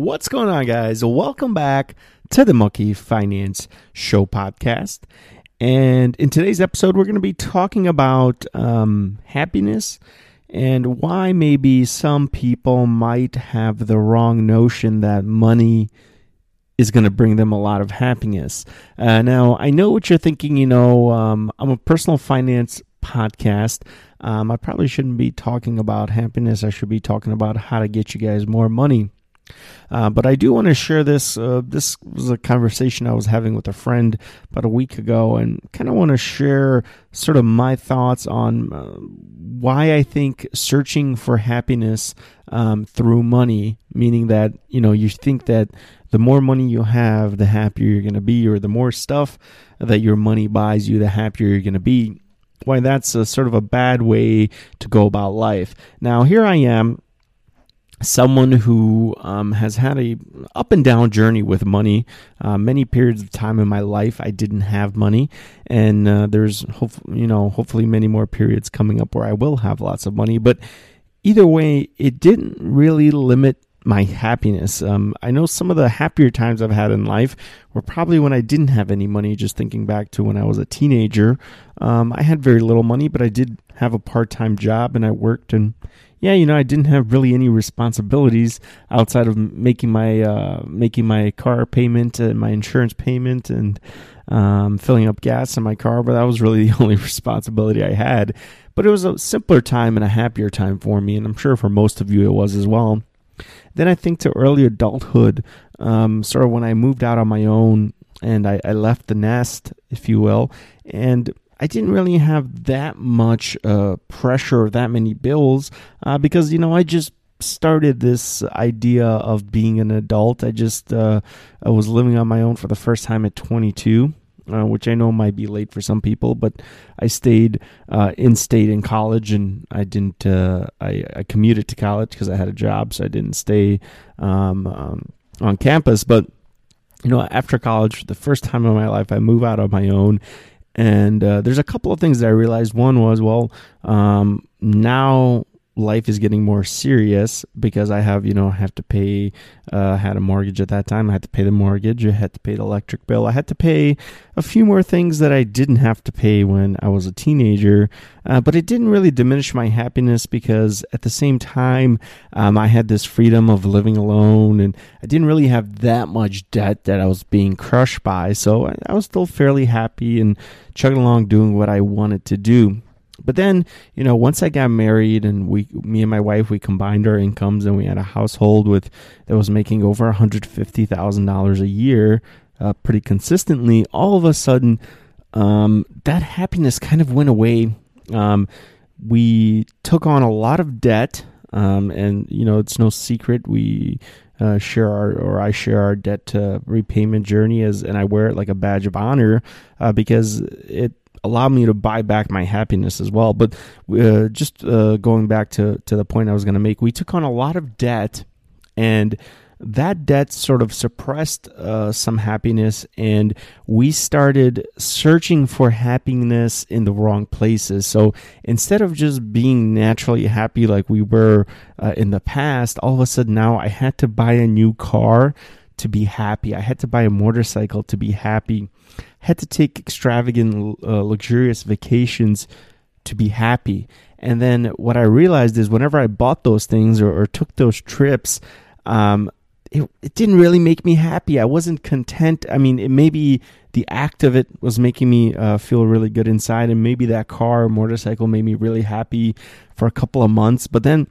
What's going on, guys? Welcome back to the Moki Finance Show podcast. And in today's episode, we're going to be talking about um, happiness and why maybe some people might have the wrong notion that money is going to bring them a lot of happiness. Uh, now, I know what you're thinking. You know, um, I'm a personal finance podcast. Um, I probably shouldn't be talking about happiness. I should be talking about how to get you guys more money. Uh, but I do want to share this. Uh, this was a conversation I was having with a friend about a week ago, and kind of want to share sort of my thoughts on uh, why I think searching for happiness um, through money, meaning that you know you think that the more money you have, the happier you're going to be, or the more stuff that your money buys you, the happier you're going to be. Why that's a sort of a bad way to go about life. Now here I am someone who um, has had a up and down journey with money. Uh, many periods of time in my life, I didn't have money, and uh, there's hopefully, you know, hopefully many more periods coming up where I will have lots of money. But either way, it didn't really limit my happiness. Um, I know some of the happier times I've had in life were probably when I didn't have any money. Just thinking back to when I was a teenager, um, I had very little money, but I did have a part time job and I worked and yeah, you know, I didn't have really any responsibilities outside of making my uh, making my car payment and my insurance payment and um, filling up gas in my car. But that was really the only responsibility I had. But it was a simpler time and a happier time for me, and I'm sure for most of you it was as well. Then I think to early adulthood, um, sort of when I moved out on my own and I, I left the nest, if you will, and I didn't really have that much uh, pressure that many bills uh, because, you know, I just started this idea of being an adult. I just uh, I was living on my own for the first time at 22. Uh, which I know might be late for some people, but I stayed uh, in state in college, and I didn't. Uh, I, I, commuted to college because I had a job, so I didn't stay um, um, on campus. But you know, after college, the first time in my life, I moved out on my own, and uh, there's a couple of things that I realized. One was, well, um, now life is getting more serious because I have, you know, I have to pay, uh, had a mortgage at that time. I had to pay the mortgage. I had to pay the electric bill. I had to pay a few more things that I didn't have to pay when I was a teenager. Uh, but it didn't really diminish my happiness because at the same time, um, I had this freedom of living alone and I didn't really have that much debt that I was being crushed by. So I, I was still fairly happy and chugging along doing what I wanted to do. But then, you know, once I got married and we, me and my wife, we combined our incomes and we had a household with that was making over one hundred fifty thousand dollars a year, uh, pretty consistently. All of a sudden, um, that happiness kind of went away. Um, we took on a lot of debt, um, and you know, it's no secret we uh, share our or I share our debt repayment journey as, and I wear it like a badge of honor uh, because it allow me to buy back my happiness as well. But uh, just uh, going back to, to the point I was going to make, we took on a lot of debt, and that debt sort of suppressed uh, some happiness, and we started searching for happiness in the wrong places. So instead of just being naturally happy like we were uh, in the past, all of a sudden now I had to buy a new car to be happy. I had to buy a motorcycle to be happy. Had to take extravagant, uh, luxurious vacations to be happy. And then what I realized is whenever I bought those things or, or took those trips, um, it, it didn't really make me happy. I wasn't content. I mean, it maybe the act of it was making me uh, feel really good inside, and maybe that car or motorcycle made me really happy for a couple of months. But then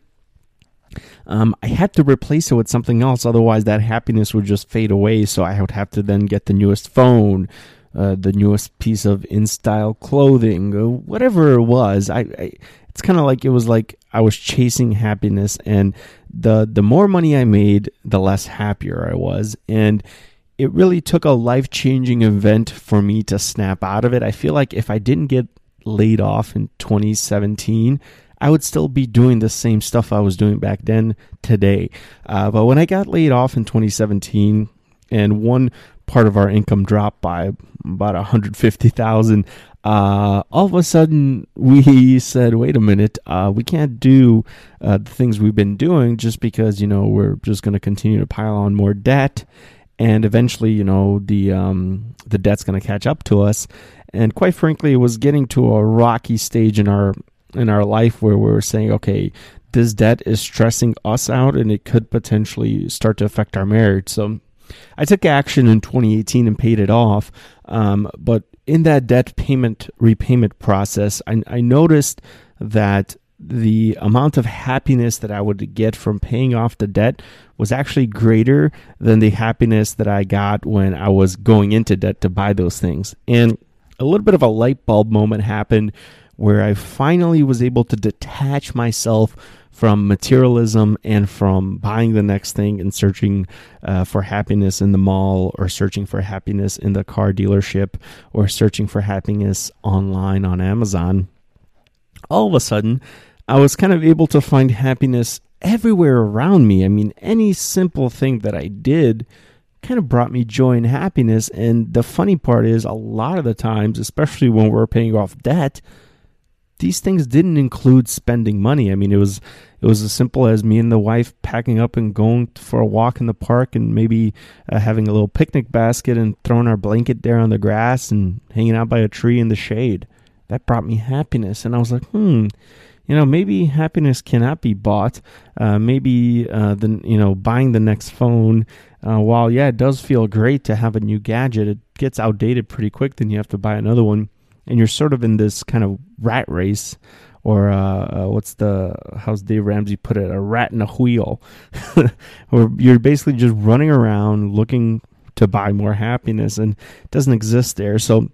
um, I had to replace it with something else, otherwise that happiness would just fade away. So I would have to then get the newest phone, uh, the newest piece of in-style clothing, or whatever it was. I, I it's kind of like it was like I was chasing happiness, and the the more money I made, the less happier I was, and it really took a life changing event for me to snap out of it. I feel like if I didn't get laid off in 2017 I would still be doing the same stuff I was doing back then today. Uh, but when I got laid off in 2017, and one part of our income dropped by about 150,000, uh, all of a sudden we said, wait a minute, uh, we can't do uh, the things we've been doing just because, you know, we're just going to continue to pile on more debt. And eventually, you know, the, um, the debt's going to catch up to us. And quite frankly, it was getting to a rocky stage in our in our life where we were saying, okay, this debt is stressing us out and it could potentially start to affect our marriage. So I took action in 2018 and paid it off. Um, but in that debt payment repayment process, I, I noticed that the amount of happiness that I would get from paying off the debt was actually greater than the happiness that I got when I was going into debt to buy those things. And a little bit of a light bulb moment happened where I finally was able to detach myself from materialism and from buying the next thing and searching uh, for happiness in the mall or searching for happiness in the car dealership or searching for happiness online on Amazon. All of a sudden, I was kind of able to find happiness everywhere around me. I mean, any simple thing that I did kind of brought me joy and happiness. And the funny part is, a lot of the times, especially when we're paying off debt, these things didn't include spending money. I mean, it was it was as simple as me and the wife packing up and going for a walk in the park and maybe uh, having a little picnic basket and throwing our blanket there on the grass and hanging out by a tree in the shade. That brought me happiness, and I was like, hmm. You know, maybe happiness cannot be bought. Uh, maybe uh, the you know buying the next phone. Uh, while yeah, it does feel great to have a new gadget, it gets outdated pretty quick. Then you have to buy another one and you're sort of in this kind of rat race or uh, uh, what's the how's Dave Ramsey put it? A rat in a wheel. You're basically just running around looking to buy more happiness and it doesn't exist there. So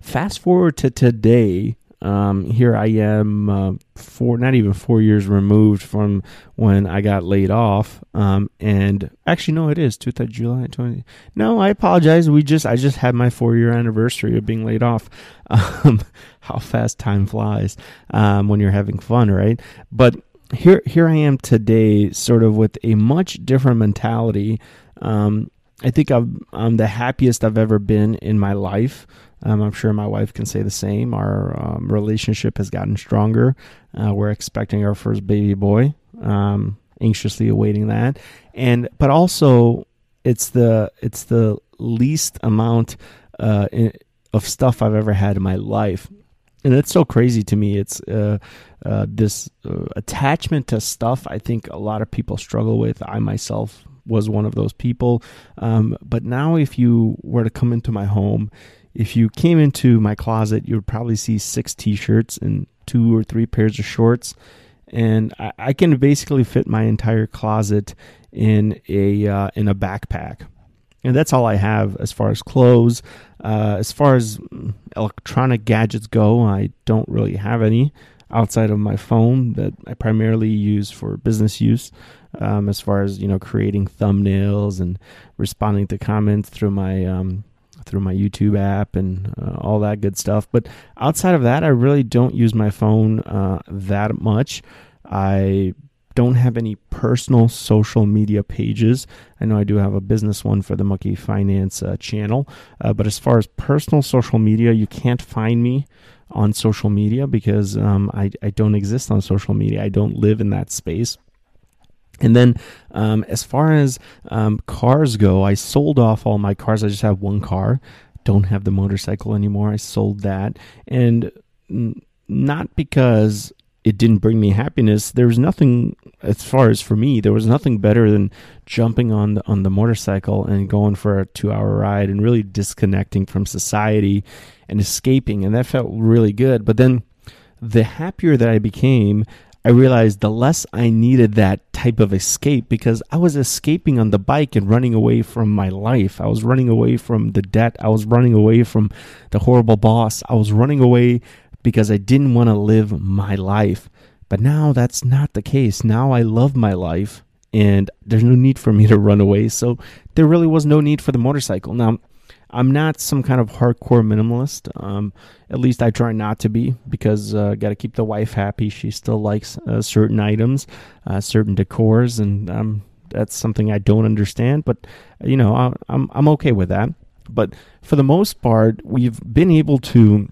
fast forward to today um, here I am, uh, four, not even four years removed from when I got laid off. Um, and actually, no, it is 2nd July 20. No, I apologize. We just, I just had my four year anniversary of being laid off. Um, how fast time flies, um, when you're having fun, right? But here, here I am today, sort of with a much different mentality. Um, I think I'm, I'm the happiest I've ever been in my life. Um, I'm sure my wife can say the same. Our um, relationship has gotten stronger. Uh, we're expecting our first baby boy, um, anxiously awaiting that. And but also, it's the it's the least amount uh, in, of stuff I've ever had in my life, and it's so crazy to me. It's uh, uh this uh, attachment to stuff. I think a lot of people struggle with. I myself was one of those people. Um, but now, if you were to come into my home if you came into my closet, you would probably see six t-shirts and two or three pairs of shorts, and I, I can basically fit my entire closet in a uh, in a backpack, and that's all I have as far as clothes. Uh, as far as electronic gadgets go, I don't really have any outside of my phone that I primarily use for business use. Um, as far as you know, creating thumbnails and responding to comments through my um, through my YouTube app and uh, all that good stuff. But outside of that, I really don't use my phone uh, that much. I don't have any personal social media pages. I know I do have a business one for the Moki Finance uh, channel, uh, but as far as personal social media, you can't find me on social media because um, I, I don't exist on social media. I don't live in that space. And then, um, as far as um, cars go, I sold off all my cars. I just have one car. Don't have the motorcycle anymore. I sold that, and n- not because it didn't bring me happiness. There was nothing, as far as for me, there was nothing better than jumping on the on the motorcycle and going for a two hour ride and really disconnecting from society and escaping, and that felt really good. But then, the happier that I became, I realized the less I needed that type of escape because I was escaping on the bike and running away from my life. I was running away from the debt. I was running away from the horrible boss. I was running away because I didn't want to live my life. But now that's not the case. Now I love my life and there's no need for me to run away. So there really was no need for the motorcycle. Now, I'm not some kind of hardcore minimalist. Um, at least I try not to be because uh, got to keep the wife happy. She still likes uh, certain items, uh, certain decors, and um, that's something I don't understand. But you know, I, I'm I'm okay with that. But for the most part, we've been able to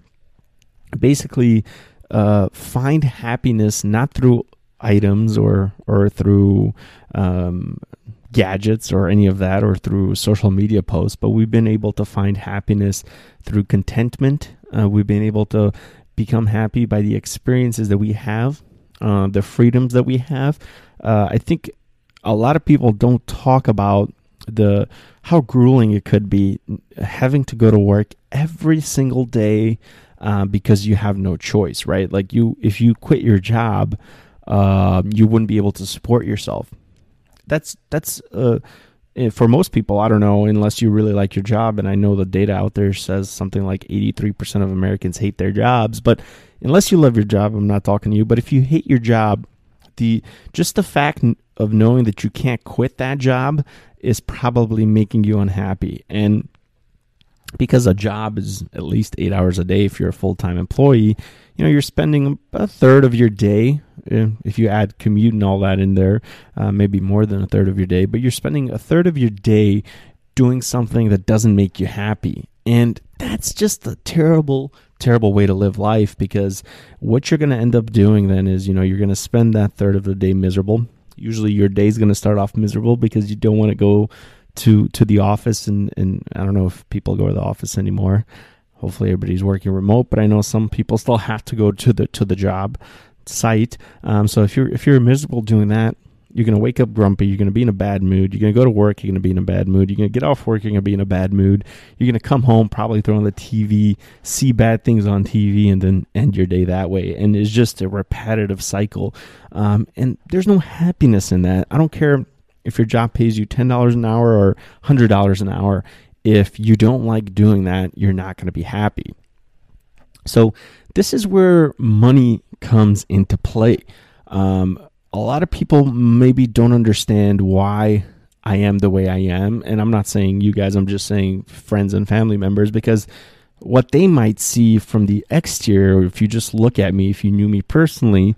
basically uh, find happiness not through items or or through um, gadgets or any of that or through social media posts, but we've been able to find happiness through contentment. Uh, we've been able to become happy by the experiences that we have, uh, the freedoms that we have. Uh, I think a lot of people don't talk about the how grueling it could be having to go to work every single day uh, because you have no choice, right? Like you, if you quit your job, uh, you wouldn't be able to support yourself. That's that's uh, eh, for most people. I don't know unless you really like your job, and I know the data out there says something like eighty three percent of Americans hate their jobs. But unless you love your job, I'm not talking to you. But if you hate your job, the just the fact of knowing that you can't quit that job is probably making you unhappy and because a job is at least eight hours a day if you're a full-time employee you know you're spending a third of your day eh, if you add commute and all that in there uh, maybe more than a third of your day but you're spending a third of your day doing something that doesn't make you happy and that's just a terrible terrible way to live life because what you're going to end up doing then is you know you're going to spend that third of the day miserable usually your day's going to start off miserable because you don't want to go to to the office and and I don't know if people go to the office anymore. Hopefully everybody's working remote, but I know some people still have to go to the to the job site. Um, so if you're if you're miserable doing that, you're gonna wake up grumpy. You're gonna be in a bad mood. You're gonna go to work. You're gonna be in a bad mood. You're gonna get off work. You're gonna be in a bad mood. You're gonna come home, probably throw on the TV, see bad things on TV, and then end your day that way. And it's just a repetitive cycle. Um, and there's no happiness in that. I don't care if your job pays you $10 an hour or $100 an hour, if you don't like doing that, you're not going to be happy. So, this is where money comes into play. Um, a lot of people maybe don't understand why I am the way I am. And I'm not saying you guys, I'm just saying friends and family members because what they might see from the exterior, if you just look at me, if you knew me personally,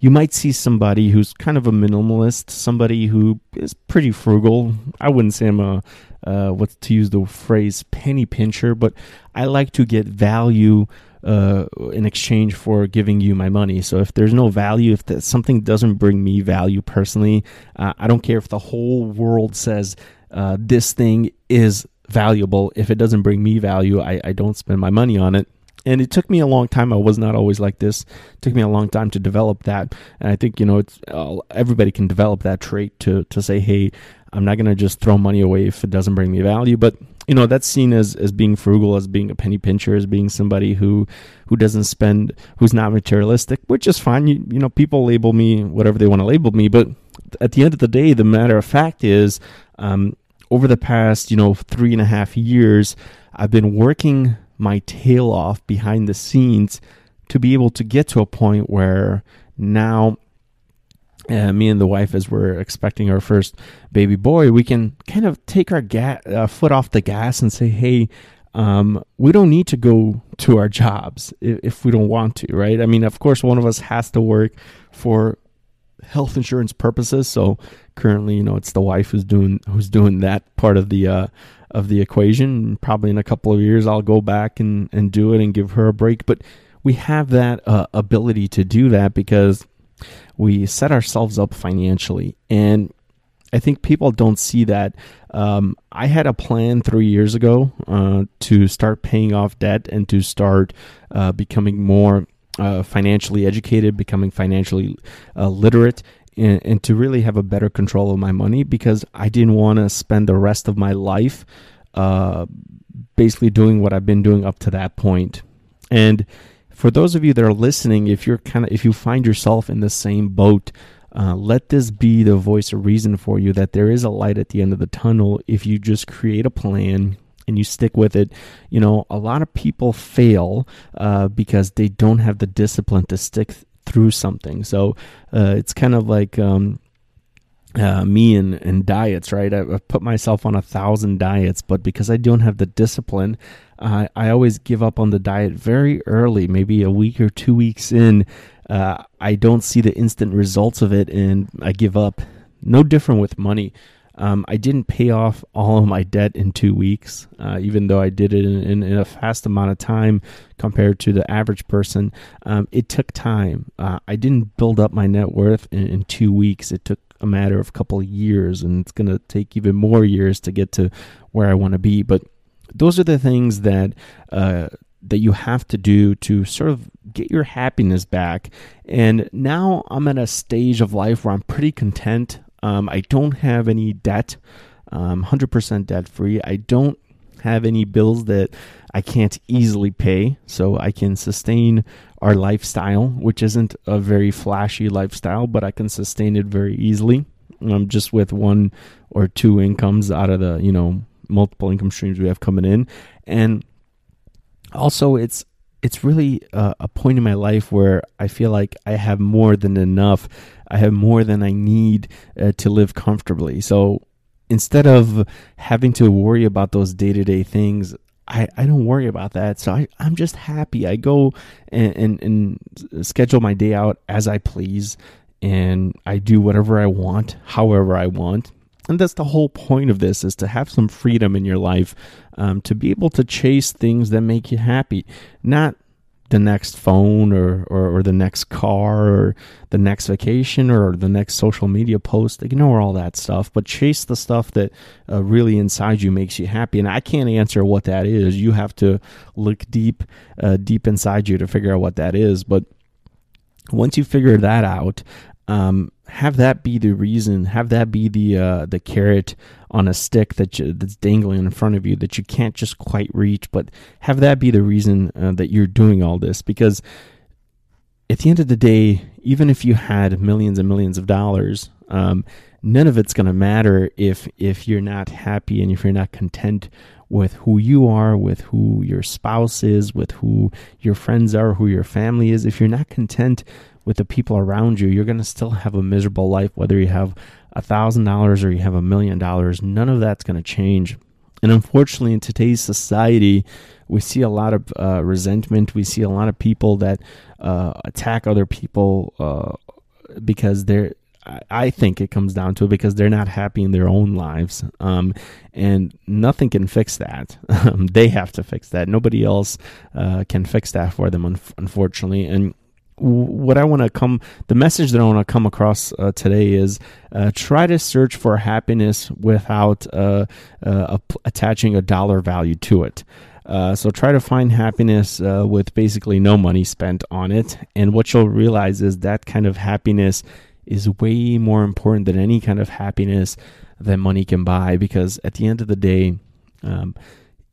you might see somebody who's kind of a minimalist, somebody who is pretty frugal. I wouldn't say I'm a, uh, what to use the phrase, penny pincher, but I like to get value uh, in exchange for giving you my money. So if there's no value, if that, something doesn't bring me value personally, uh, I don't care if the whole world says uh, this thing is valuable. If it doesn't bring me value, I, I don't spend my money on it and it took me a long time. I was not always like this. It took me a long time to develop that, and I think you know it's uh, everybody can develop that trait to to say, hey, I'm not gonna just throw money away if it doesn't bring me value. But you know that's seen as as being frugal, as being a penny pincher, as being somebody who who doesn't spend, who's not materialistic, which is fine. You you know people label me whatever they want to label me, but at the end of the day, the matter of fact is, um, over the past you know three and a half years, I've been working my tail off behind the scenes to be able to get to a point where now uh, me and the wife as we're expecting our first baby boy we can kind of take our ga- uh, foot off the gas and say hey um, we don't need to go to our jobs if, if we don't want to right i mean of course one of us has to work for health insurance purposes so currently you know it's the wife who's doing who's doing that part of the uh, of the equation. Probably in a couple of years, I'll go back and, and do it and give her a break. But we have that uh, ability to do that because we set ourselves up financially. And I think people don't see that. Um, I had a plan three years ago uh, to start paying off debt and to start uh, becoming more uh, financially educated, becoming financially uh, literate, and, and to really have a better control of my money because I didn't want to spend the rest of my life uh, basically doing what I've been doing up to that point. And for those of you that are listening, if you're kind of if you find yourself in the same boat, uh, let this be the voice of reason for you that there is a light at the end of the tunnel if you just create a plan and you stick with it. You know, a lot of people fail uh, because they don't have the discipline to stick through something. So uh, it's kind of like um, uh, me and, and diets, right? I, have put myself on a thousand diets, but because I don't have the discipline, uh, I always give up on the diet very early, maybe a week or two weeks in. Uh, I don't see the instant results of it, and I give up. No different with money. Um, I didn't pay off all of my debt in two weeks, uh, even though I did it in, in, in, a fast amount of time compared to the average person. Um, it took time. Uh, I didn't build up my net worth in, in two weeks. It took a matter of a couple of years, and it's going to take even more years to get to where I want to be. But those are the things that uh, that you have to do to sort of get your happiness back. And now I'm at a stage of life where I'm pretty content. Um, I don't have any debt, um, 100% debt free. I don't have any bills that I can't easily pay, so I can sustain our lifestyle, which isn't a very flashy lifestyle, but I can sustain it very easily. Um, just with one or two incomes out of the you know multiple income streams we have coming in, and also it's it's really a, a, point in my life where I feel like I have more than enough. I have more than I need uh, to live comfortably. So instead of having to worry about those day to day things, I, I don't worry about that. So I, I'm just happy. I go and, and, and schedule my day out as I please, and I do whatever I want, however I want and that's the whole point of this is to have some freedom in your life um, to be able to chase things that make you happy not the next phone or, or, or, the next car or the next vacation or the next social media post. Ignore all that stuff but chase the stuff that uh, really inside you makes you happy. And i can't answer what that is. You have to look deep uh, deep inside you to figure out what that is. But once you figure that out um, have that be the reason, have that be the uh, the carrot on a stick that you, that's dangling in front of you that you can't just quite reach, but have that be the reason uh, that you're doing all this. Because at the end of the day, even if you had millions and millions of dollars, um, none of it's going to matter if if you're not happy and if you're not content with who you are, with who your spouse is, with who your friends are, who your family is. If you're not content with the people around you, you're going to still have a miserable life, whether you have a thousand dollars or you have a million dollars. None of that's going to change. And unfortunately, in today's society, we see a lot of uh, resentment. We see a lot of people that uh, attack other people uh, because they're. I think it comes down to because they're not happy in their own lives, um, and nothing can fix that. they have to fix that. Nobody else uh, can fix that for them, unfortunately. And what I want to come, the message that I want to come across uh, today is uh, try to search for happiness without uh, uh attaching a dollar value to it. Uh, so try to find happiness uh, with basically no money spent on it. And what you'll realize is that kind of happiness is way more important than any kind of happiness that money can buy because at the end of the day, um,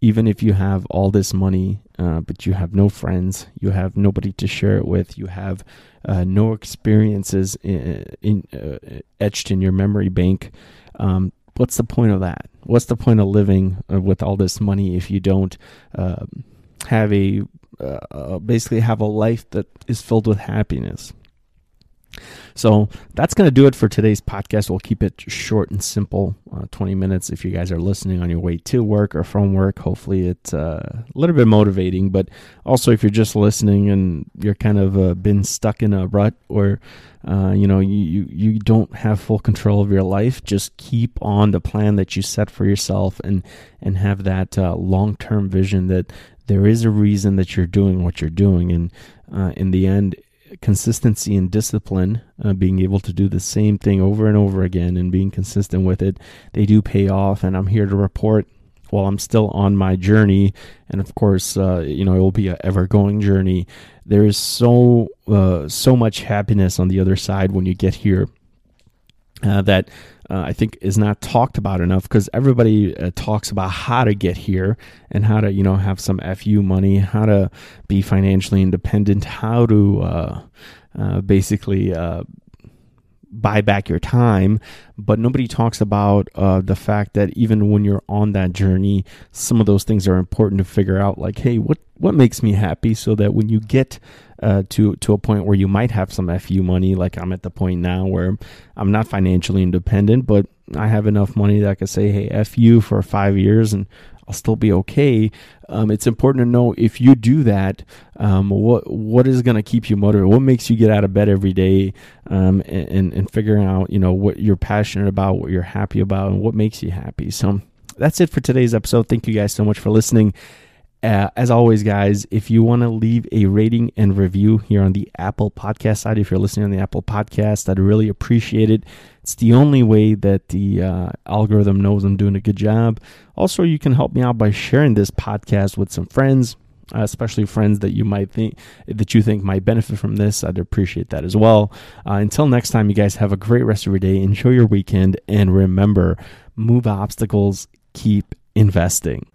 even if you have all this money, uh, but you have no friends, you have nobody to share it with, you have uh, no experiences in, in uh, etched in your memory bank. Um, what's the point of that? What's the point of living uh, with all this money if you don't uh, have a uh, basically have a life that is filled with happiness? So that's going to do it for today's podcast. We'll keep it short and simple, uh, 20 minutes. If you guys are listening on your way to work or from work, hopefully it's uh, a little bit motivating. But also, if you're just listening and you're kind of uh, been stuck in a rut or uh, you know you, you you don't have full control of your life, just keep on the plan that you set for yourself and and have that uh, long term vision that there is a reason that you're doing what you're doing and uh, in the end consistency and discipline, uh, being able to do the same thing over and over again and being consistent with it, they do pay off. And I'm here to report while I'm still on my journey, and of course, uh, you know, it will be an ever going journey. There is so uh, so much happiness on the other side when you get here uh, that uh, I think is not talked about enough because everybody uh, talks about how to get here and how to you know have some fu money, how to be financially independent, how to uh, uh basically uh, buy back your time. But nobody talks about uh, the fact that even when you're on that journey, some of those things are important to figure out. Like, hey, what what makes me happy, so that when you get uh, to to a point where you might have some fu money. Like I'm at the point now where I'm not financially independent, but I have enough money that I could say, "Hey, fu for five years, and I'll still be okay. Um, it's important to know if you do that, um, what what is going to keep you motivated? What makes you get out of bed every day, um, and and figuring out you know what you're passionate about, what you're happy about, and what makes you happy. So that's it for today's episode. Thank you guys so much for listening. Uh, as always, guys, if you want to leave a rating and review here on the Apple Podcast side, if you're listening on the Apple Podcast, I'd really appreciate it. It's the only way that the uh, algorithm knows I'm doing a good job. Also, you can help me out by sharing this podcast with some friends, uh, especially friends that you might think that you think might benefit from this. I'd appreciate that as well. Uh, until next time, you guys have a great rest of your day. Enjoy your weekend, and remember, move obstacles, keep investing.